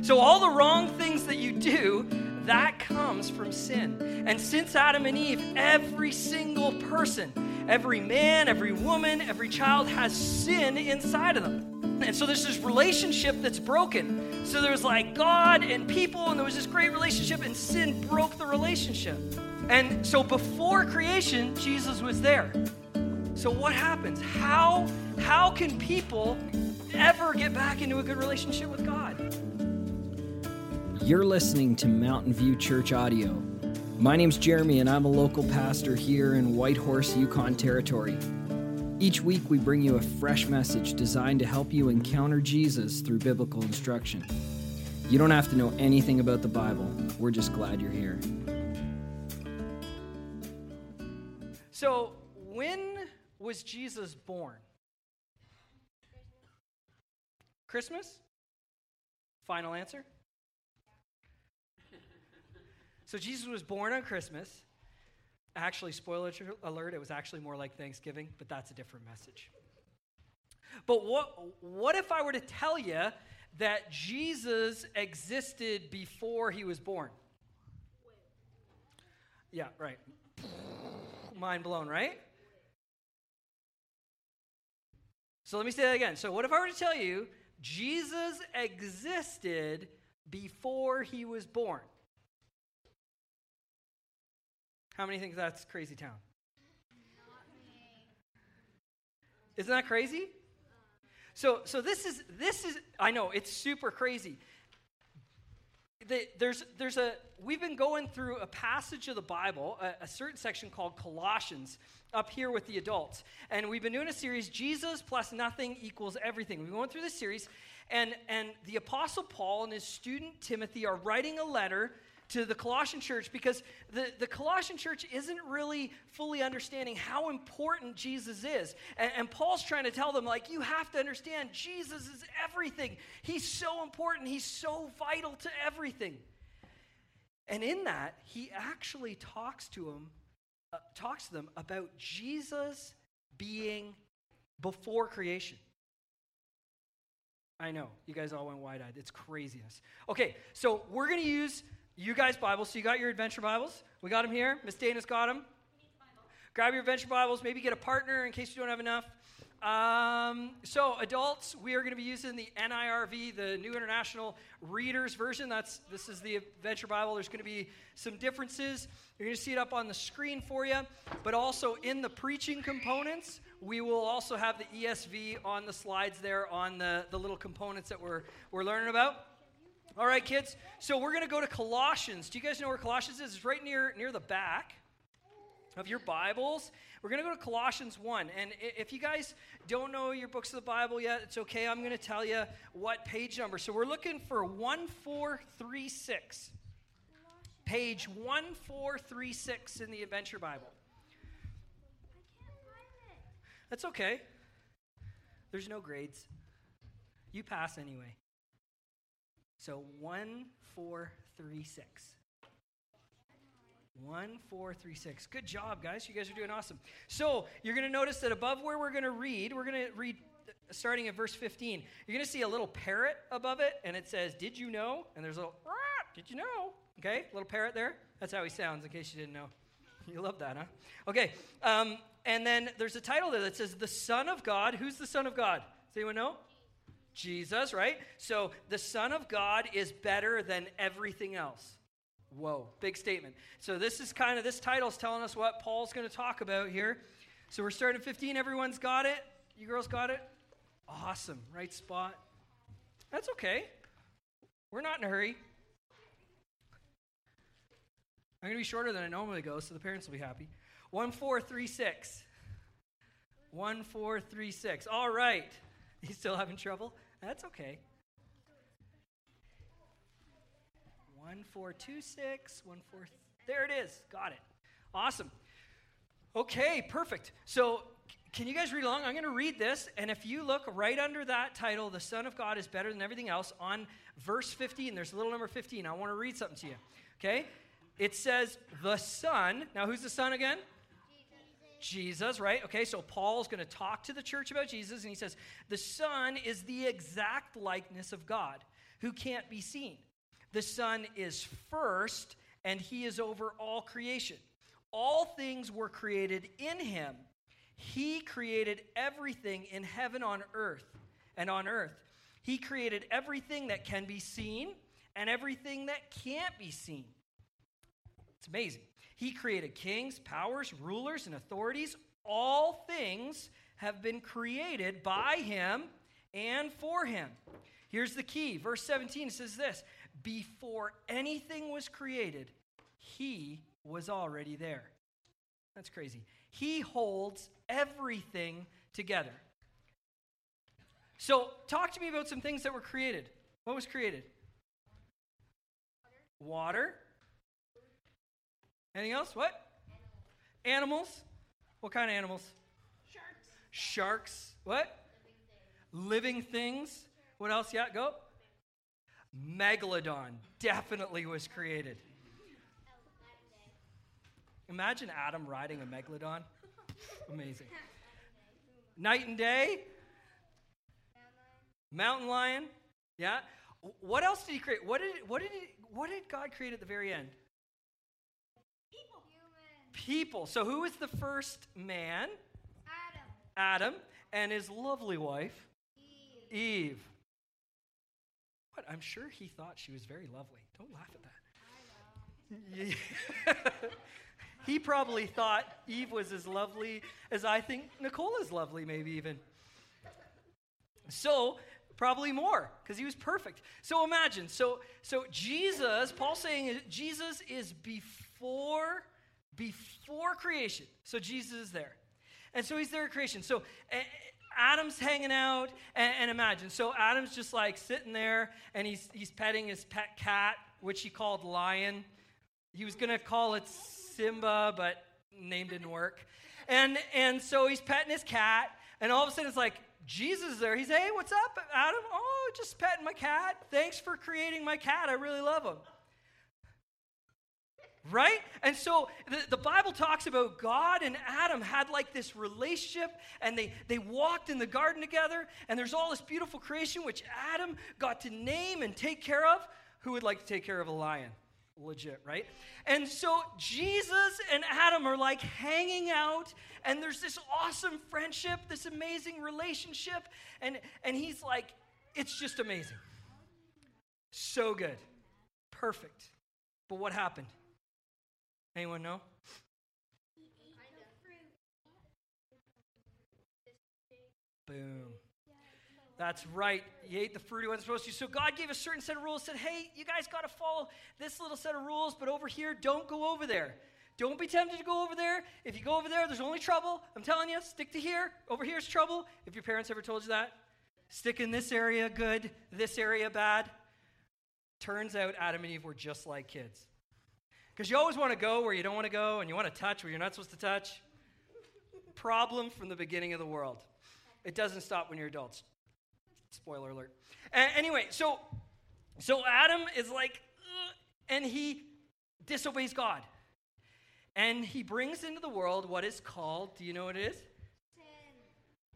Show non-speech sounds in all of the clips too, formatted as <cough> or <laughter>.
So, all the wrong things that you do, that comes from sin. And since Adam and Eve, every single person, every man, every woman, every child has sin inside of them. And so there's this relationship that's broken. So there was like God and people, and there was this great relationship, and sin broke the relationship. And so before creation, Jesus was there. So what happens? How how can people ever get back into a good relationship with God? You're listening to Mountain View Church Audio. My name's Jeremy, and I'm a local pastor here in Whitehorse, Yukon Territory. Each week, we bring you a fresh message designed to help you encounter Jesus through biblical instruction. You don't have to know anything about the Bible, we're just glad you're here. So, when was Jesus born? Christmas? Final answer? So Jesus was born on Christmas. Actually, spoiler alert, it was actually more like Thanksgiving, but that's a different message. But what, what if I were to tell you that Jesus existed before he was born? Yeah, right. Mind blown, right? So let me say that again. So, what if I were to tell you Jesus existed before he was born? How many think that's crazy town? Isn't that crazy? So, so this is this is I know it's super crazy. The, there's there's a we've been going through a passage of the Bible, a, a certain section called Colossians, up here with the adults, and we've been doing a series Jesus plus nothing equals everything. We've been going through this series, and and the Apostle Paul and his student Timothy are writing a letter to the Colossian church because the, the Colossian church isn't really fully understanding how important Jesus is. And, and, Paul's trying to tell them, like, you have to understand Jesus is everything. He's so important, he's so vital to everything. And in that, he actually talks to them, uh, talks to them about Jesus being before creation. I know. You guys all went wide eyed. It's craziness. Okay, so we're going to use you guys' Bibles. So you got your adventure Bibles? We got them here. Miss Dana's got them. Grab your adventure Bibles. Maybe get a partner in case you don't have enough. Um, so, adults, we are going to be using the NIRV, the New International Readers Version. That's this is the Adventure Bible. There's going to be some differences. You're going to see it up on the screen for you, but also in the preaching components, we will also have the ESV on the slides there on the, the little components that we're we're learning about. All right, kids. So we're going to go to Colossians. Do you guys know where Colossians is? It's right near near the back of your Bibles. We're going to go to Colossians 1. And if you guys don't know your books of the Bible yet, it's okay. I'm going to tell you what page number. So we're looking for 1436. Page 1436 in the Adventure Bible. I can't find it. That's okay. There's no grades. You pass anyway. So 1436. 1436. Good job, guys. You guys are doing awesome. So you're going to notice that above where we're going to read, we're going to read starting at verse 15. You're going to see a little parrot above it, and it says, Did you know? And there's a little, Did you know? Okay, little parrot there. That's how he sounds, in case you didn't know. <laughs> You love that, huh? Okay, um, and then there's a title there that says, The Son of God. Who's the Son of God? Does anyone know? Jesus, right? So the Son of God is better than everything else. Whoa, big statement. So this is kind of this title is telling us what Paul's going to talk about here. So we're starting at 15. Everyone's got it. You girls got it. Awesome, right spot. That's okay. We're not in a hurry. I'm going to be shorter than I normally go, so the parents will be happy. One four three six. One four three six. All right. <laughs> You still having trouble? That's okay. 1426, 14. There it is. Got it. Awesome. Okay, perfect. So, can you guys read along? I'm going to read this, and if you look right under that title, The Son of God is Better Than Everything Else, on verse 15, there's a little number 15. I want to read something to you. Okay? It says, The Son. Now, who's the Son again? Jesus, right? Okay, so Paul's going to talk to the church about Jesus, and he says, The Son is the exact likeness of God, who can't be seen. The Son is first, and he is over all creation. All things were created in him. He created everything in heaven on earth and on earth. He created everything that can be seen and everything that can't be seen. It's amazing. He created kings, powers, rulers, and authorities. All things have been created by him and for him. Here's the key. Verse 17 says this Before anything was created, he was already there. That's crazy. He holds everything together. So, talk to me about some things that were created. What was created? Water. Anything else? What? Animals. animals. What kind of animals? Sharks. Sharks. What? Living things. Living things. What else? Yeah, go. Megalodon definitely was created. Imagine Adam riding a megalodon. Amazing. Night and day. Mountain lion. Yeah. What else did he create? What did what did he, what did God create at the very end? People. So who is the first man? Adam. Adam and his lovely wife Eve. Eve. What? I'm sure he thought she was very lovely. Don't laugh at that. <laughs> he probably thought Eve was as lovely as I think Nicole is lovely, maybe even. So, probably more because he was perfect. So imagine, so so Jesus, paul saying Jesus is before before creation. So Jesus is there. And so he's there at creation. So eh, eh, Adam's hanging out, and, and, imagine. So Adam's just like sitting there, and he's, he's petting his pet cat, which he called Lion. He was going to call it Simba, but name didn't work. And, and so he's petting his cat, and all of a sudden it's like, Jesus is there. He's, hey, what's up, Adam? Oh, just petting my cat. Thanks for creating my cat. I really love him right? And so the, the, Bible talks about God and Adam had like this relationship and they, they walked in the garden together and there's all this beautiful creation which Adam got to name and take care of. Who would like to take care of a lion? Legit, right? And so Jesus and Adam are like hanging out and there's this awesome friendship, this amazing relationship. And, and he's like, it's just amazing. So good. Perfect. But what happened? Anyone know? Boom. That's right. He ate the fruit he wasn't supposed to. So God gave a certain set of rules, said, hey, you guys got to follow this little set of rules, but over here, don't go over there. Don't be tempted to go over there. If you go over there, there's only trouble. I'm telling you, stick to here. Over here's trouble. If your parents ever told you that, stick in this area, good, this area, bad. Turns out Adam and Eve were just like kids. Because you always want to go where you don't want to go, and you want to touch where you're not supposed to touch. Problem from the beginning of the world. It doesn't stop when you're adults. Spoiler alert. anyway, so so Adam is like, uh, and he disobeys God, and he brings into the world what is called. Do you know what it is?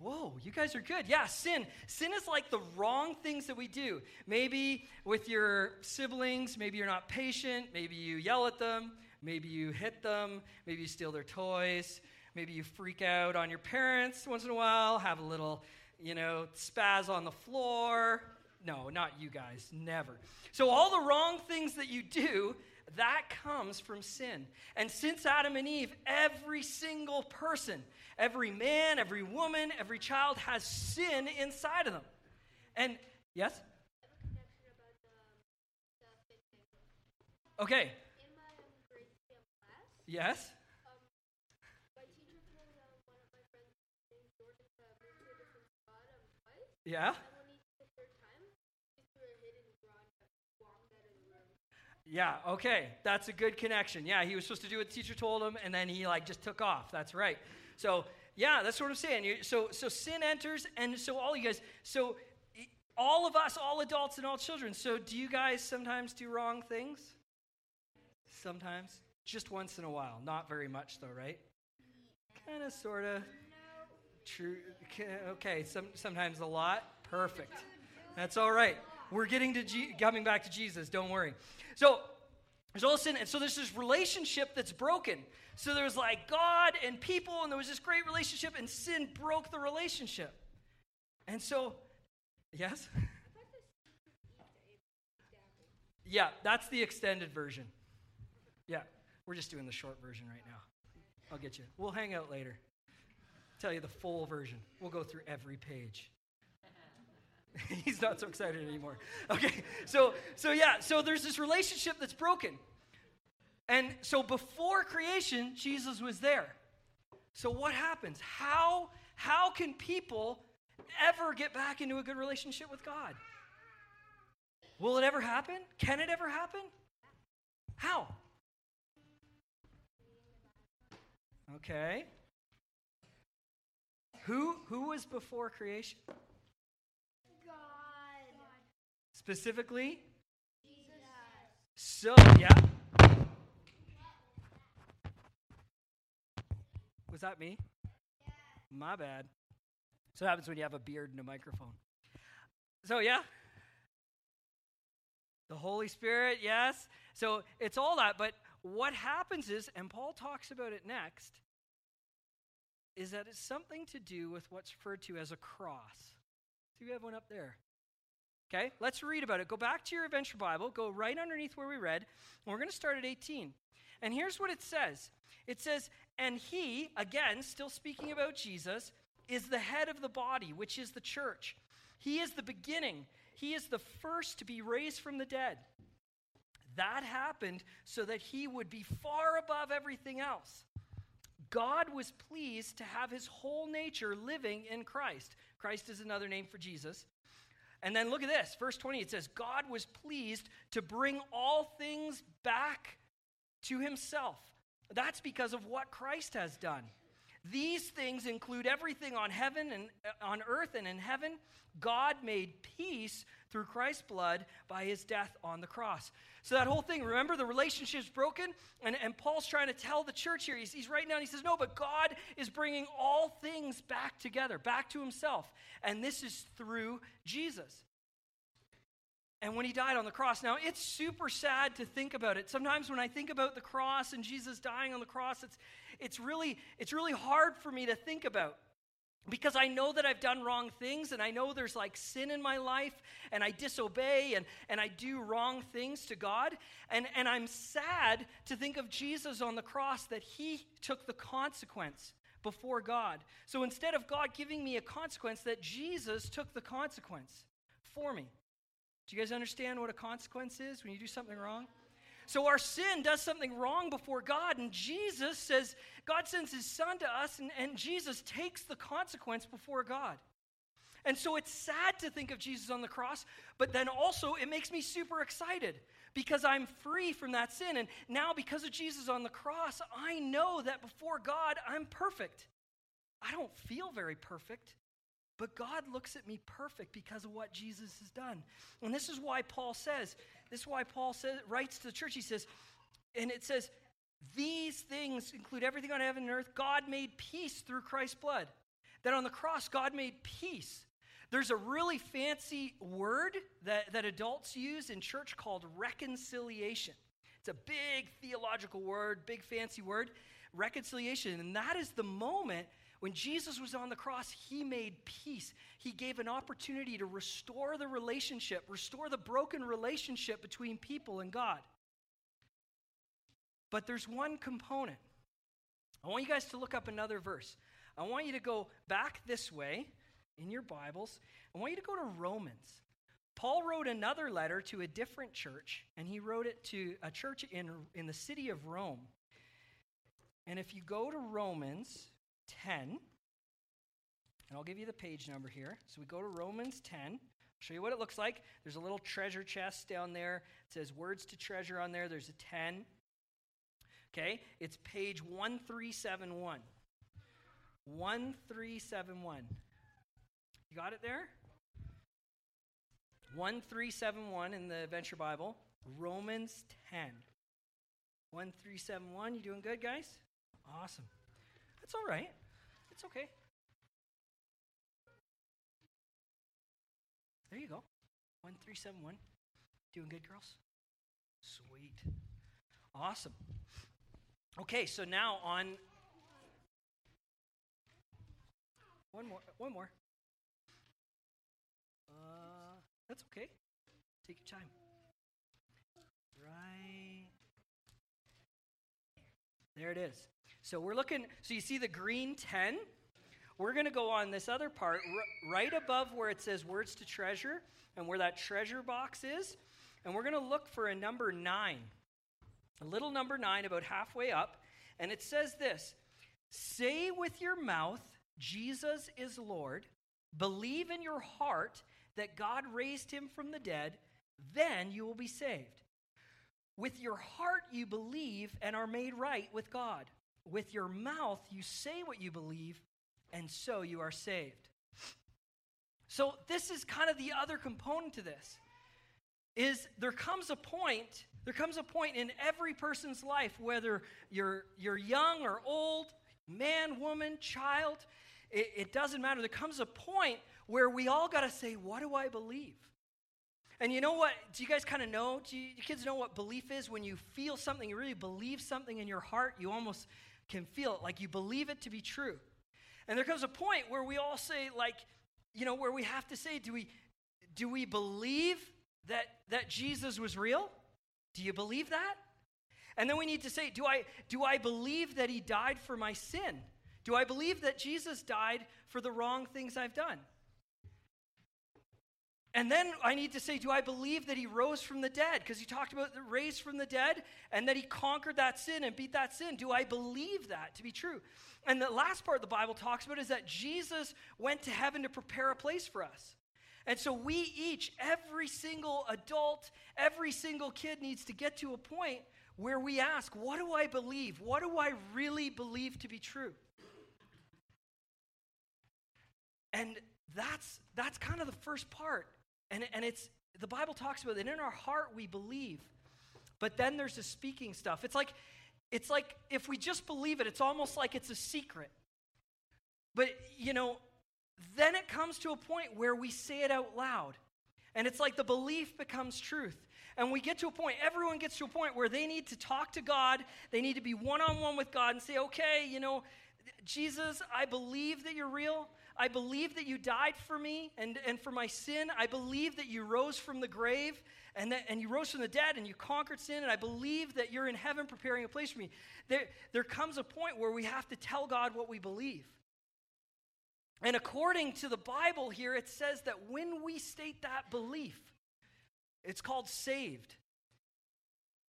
Whoa, you guys are good. Yeah, sin. Sin is like the wrong things that we do. Maybe with your siblings, maybe you're not patient, maybe you yell at them, maybe you hit them, maybe you steal their toys, maybe you freak out on your parents once in a while, have a little, you know, spaz on the floor. No, not you guys, never. So, all the wrong things that you do, that comes from sin. And since Adam and Eve, every single person, every man, every woman, every child has sin inside of them. And yes? Okay. Yes? Yeah? Yeah, okay. That's a good connection. Yeah, he was supposed to do what the teacher told him, and then he like just took off. That's right. So yeah, that's what I'm saying. You, so so sin enters, and so all you guys, so all of us, all adults and all children. So do you guys sometimes do wrong things? Sometimes, just once in a while. Not very much though, right? Kind of, sort of. True. Okay. Some sometimes a lot. Perfect. That's all right. We're getting to G- coming back to Jesus. Don't worry. So there's all sin, and so there's this relationship that's broken. So there's like God and people, and there was this great relationship, and sin broke the relationship. And so, yes. Yeah, that's the extended version. Yeah, we're just doing the short version right now. I'll get you. We'll hang out later. Tell you the full version. We'll go through every page. <laughs> He's not so excited anymore. Okay, so so yeah, so there's this relationship that's broken. And so before creation, Jesus was there. So what happens? How how can people ever get back into a good relationship with God? Will it ever happen? Can it ever happen? How? Okay. Who who was before creation? God. Specifically? Jesus. So, yeah. Was that me? My bad. So what happens when you have a beard and a microphone. So, yeah. The Holy Spirit, yes. So it's all that. But what happens is, and Paul talks about it next, is that it's something to do with what's referred to as a cross. Do we have one up there? Okay, let's read about it. Go back to your adventure Bible, go right underneath where we read, and we're going to start at 18. And here's what it says it says, And he, again, still speaking about Jesus, is the head of the body, which is the church. He is the beginning, he is the first to be raised from the dead. That happened so that he would be far above everything else. God was pleased to have his whole nature living in Christ. Christ is another name for Jesus. And then look at this, verse 20, it says, God was pleased to bring all things back to himself. That's because of what Christ has done. These things include everything on heaven and uh, on earth and in heaven. God made peace through Christ's blood by his death on the cross. So that whole thing, remember the relationship's broken? And, and Paul's trying to tell the church here, he's, he's writing down, he says, No, but God is bringing all things back together, back to himself. And this is through Jesus. And when he died on the cross, now it's super sad to think about it. Sometimes when I think about the cross and Jesus dying on the cross, it's, it's, really, it's really hard for me to think about because I know that I've done wrong things and I know there's like sin in my life and I disobey and, and I do wrong things to God. And, and I'm sad to think of Jesus on the cross that he took the consequence before God. So instead of God giving me a consequence, that Jesus took the consequence for me. Do you guys understand what a consequence is when you do something wrong? So our sin does something wrong before God, and Jesus says, God sends his son to us, and, and Jesus takes the consequence before God. And so it's sad to think of Jesus on the cross, but then also it makes me super excited because I'm free from that sin. And now, because of Jesus on the cross, I know that before God, I'm perfect. I don't feel very perfect, but God looks at me perfect because of what Jesus has done. And this is why Paul says, this is why Paul says, writes to the church, he says, and it says, these things include everything on heaven and earth. God made peace through Christ's blood. That on the cross, God made peace. There's a really fancy word that, that adults use in church called reconciliation. It's a big theological word, big fancy word, reconciliation. And that is the moment when Jesus was on the cross, he made peace. He gave an opportunity to restore the relationship, restore the broken relationship between people and God. But there's one component. I want you guys to look up another verse. I want you to go back this way in your Bibles. I want you to go to Romans. Paul wrote another letter to a different church, and he wrote it to a church in, in the city of Rome. And if you go to Romans 10, and I'll give you the page number here. So we go to Romans 10. I'll show you what it looks like. There's a little treasure chest down there. It says words to treasure on there. There's a 10. Okay? It's page 1371. 1371. You got it there? 1371 in the Adventure Bible. Romans 10. 1371. You doing good, guys? Awesome. That's all right. It's okay. There you go. 1371. Doing good, girls? Sweet. Awesome. Okay, so now on. One more. One more. Uh, that's okay. Take your time. Right. There it is. So we're looking. So you see the green 10? We're going to go on this other part r- right above where it says words to treasure and where that treasure box is. And we're going to look for a number 9. A little number 9 about halfway up. And it says this Say with your mouth, Jesus is Lord. Believe in your heart that God raised him from the dead. Then you will be saved. With your heart you believe and are made right with God. With your mouth you say what you believe, and so you are saved. So this is kind of the other component to this. Is there comes a point, there comes a point in every person's life, whether you're you're young or old, man, woman, child, it, it doesn't matter. There comes a point where we all got to say, What do I believe? And you know what? Do you guys kind of know? Do you, you kids know what belief is? When you feel something, you really believe something in your heart, you almost can feel it, like you believe it to be true. And there comes a point where we all say, like, you know, where we have to say, do we, do we believe that, that Jesus was real? Do you believe that? And then we need to say, do I, do I believe that he died for my sin? Do I believe that Jesus died for the wrong things I've done? And then I need to say, do I believe that he rose from the dead? Because he talked about the raised from the dead and that he conquered that sin and beat that sin. Do I believe that to be true? And the last part the Bible talks about is that Jesus went to heaven to prepare a place for us. And so we each, every single adult, every single kid needs to get to a point where we ask, what do I believe? What do I really believe to be true? And that's that's kind of the first part. And, and it's the Bible talks about that in our heart we believe. But then there's the speaking stuff. It's like it's like if we just believe it, it's almost like it's a secret. But you know, then it comes to a point where we say it out loud. And it's like the belief becomes truth. And we get to a point, everyone gets to a point where they need to talk to God. They need to be one on one with God and say, okay, you know, Jesus, I believe that you're real. I believe that you died for me and, and for my sin. I believe that you rose from the grave and, that, and you rose from the dead and you conquered sin. And I believe that you're in heaven preparing a place for me. There, there comes a point where we have to tell God what we believe. And according to the Bible here, it says that when we state that belief, it's called saved.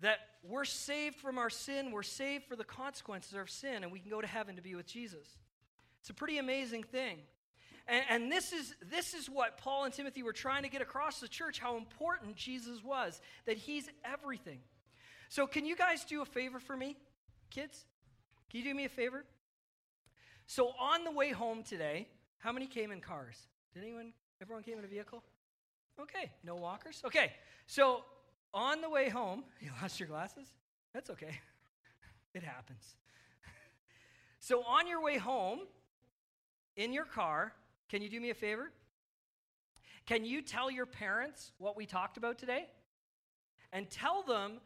That we're saved from our sin, we're saved for the consequences of sin, and we can go to heaven to be with Jesus. It's a pretty amazing thing. And, and, this, is, this is what Paul and Timothy were trying to get across the church how important Jesus was, that he's everything. So, can you guys do a favor for me, kids? Can you do me a favor? So, on the way home today, how many came in cars? Did anyone, everyone came in a vehicle? Okay, no walkers? Okay, so on the way home, <laughs> you lost your glasses? That's okay. <laughs> It happens. <laughs> So, on your way home, in your car, can you do me a favor? Can you tell your parents what we talked about today? And tell them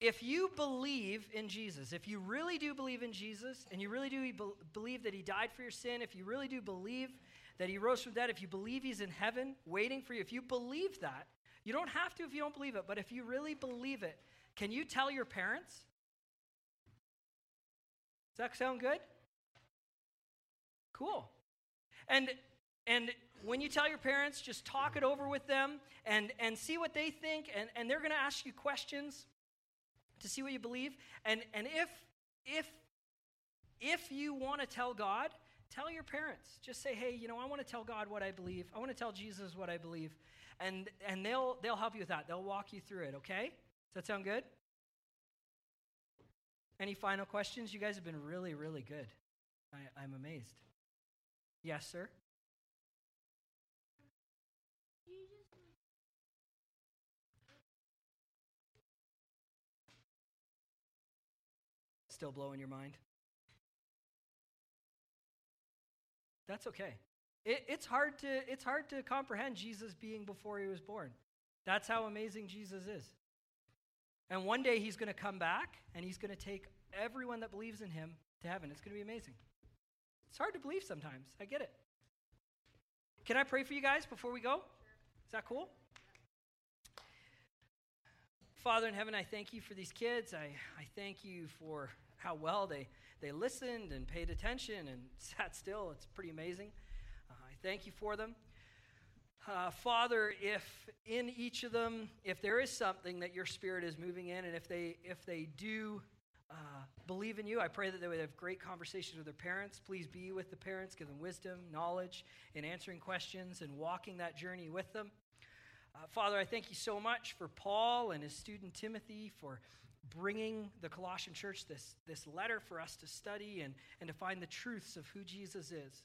if you believe in Jesus, if you really do believe in Jesus, and you really do believe that He died for your sin, if you really do believe that He rose from dead, if you believe He's in heaven waiting for you, if you believe that, you don't have to if you don't believe it, but if you really believe it, can you tell your parents? Does that sound good? Cool. And and when you tell your parents, just talk it over with them and, and see what they think, and, and they're going to ask you questions to see what you believe. And, and if, if, if you want to tell God, tell your parents. Just say, hey, you know, I want to tell God what I believe. I want to tell Jesus what I believe. And, and they'll, they'll help you with that. They'll walk you through it, okay? Does that sound good? Any final questions? You guys have been really, really good. I, I'm amazed. Yes, sir? Still blowing your mind? That's okay. It, it's, hard to, it's hard to comprehend Jesus being before he was born. That's how amazing Jesus is. And one day he's going to come back and he's going to take everyone that believes in him to heaven. It's going to be amazing. It's hard to believe sometimes. I get it. Can I pray for you guys before we go? Is that cool? Father in heaven, I thank you for these kids. I, I thank you for how well they, they listened and paid attention and <laughs> sat still. It's pretty amazing. Thank you for them. Uh, Father, if in each of them, if there is something that your spirit is moving in, and if they if they do uh, believe in you, I pray that they would have great conversations with their parents. Please be with the parents, give them wisdom, knowledge in answering questions and walking that journey with them. Uh, Father, I thank you so much for Paul and his student Timothy for bringing the Colossian church this, this letter for us to study and, and to find the truths of who Jesus is.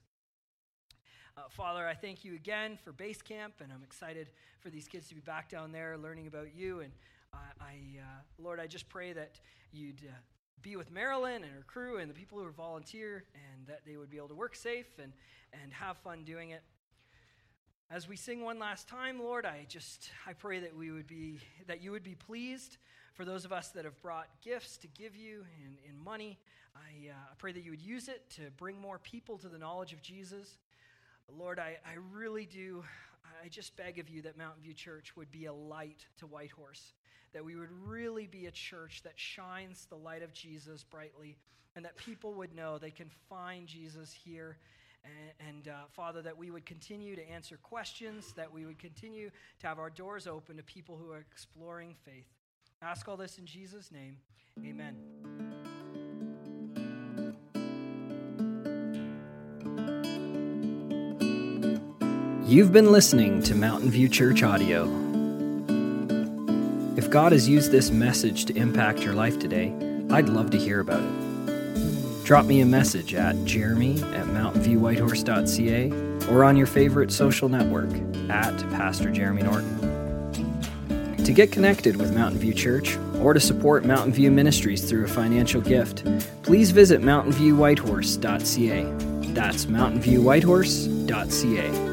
Uh, Father, I thank you again for base camp, and I'm excited for these kids to be back down there learning about you. And uh, I, uh, Lord, I just pray that you'd uh, be with Marilyn and her crew and the people who are volunteer, and that they would be able to work safe and, and have fun doing it. As we sing one last time, Lord, I just I pray that we would be that you would be pleased for those of us that have brought gifts to give you in, in money. I, uh, I pray that you would use it to bring more people to the knowledge of Jesus. Lord, I, I really do, I just beg of you that Mountain View Church would be a light to Whitehorse, that we would really be a church that shines the light of Jesus brightly, and that people would know they can find Jesus here. And, and uh, Father, that we would continue to answer questions, that we would continue to have our doors open to people who are exploring faith. ask all this in Jesus' name. Amen. You've been listening to Mountain View Church Audio. If God has used this message to impact your life today, I'd love to hear about it. Drop me a message at jeremy at mountainviewwhitehorse.ca or on your favorite social network at Pastor Jeremy Norton. To get connected with Mountain View Church or to support Mountain View Ministries through a financial gift, please visit mountainviewwhitehorse.ca. That's mountainviewwhitehorse.ca.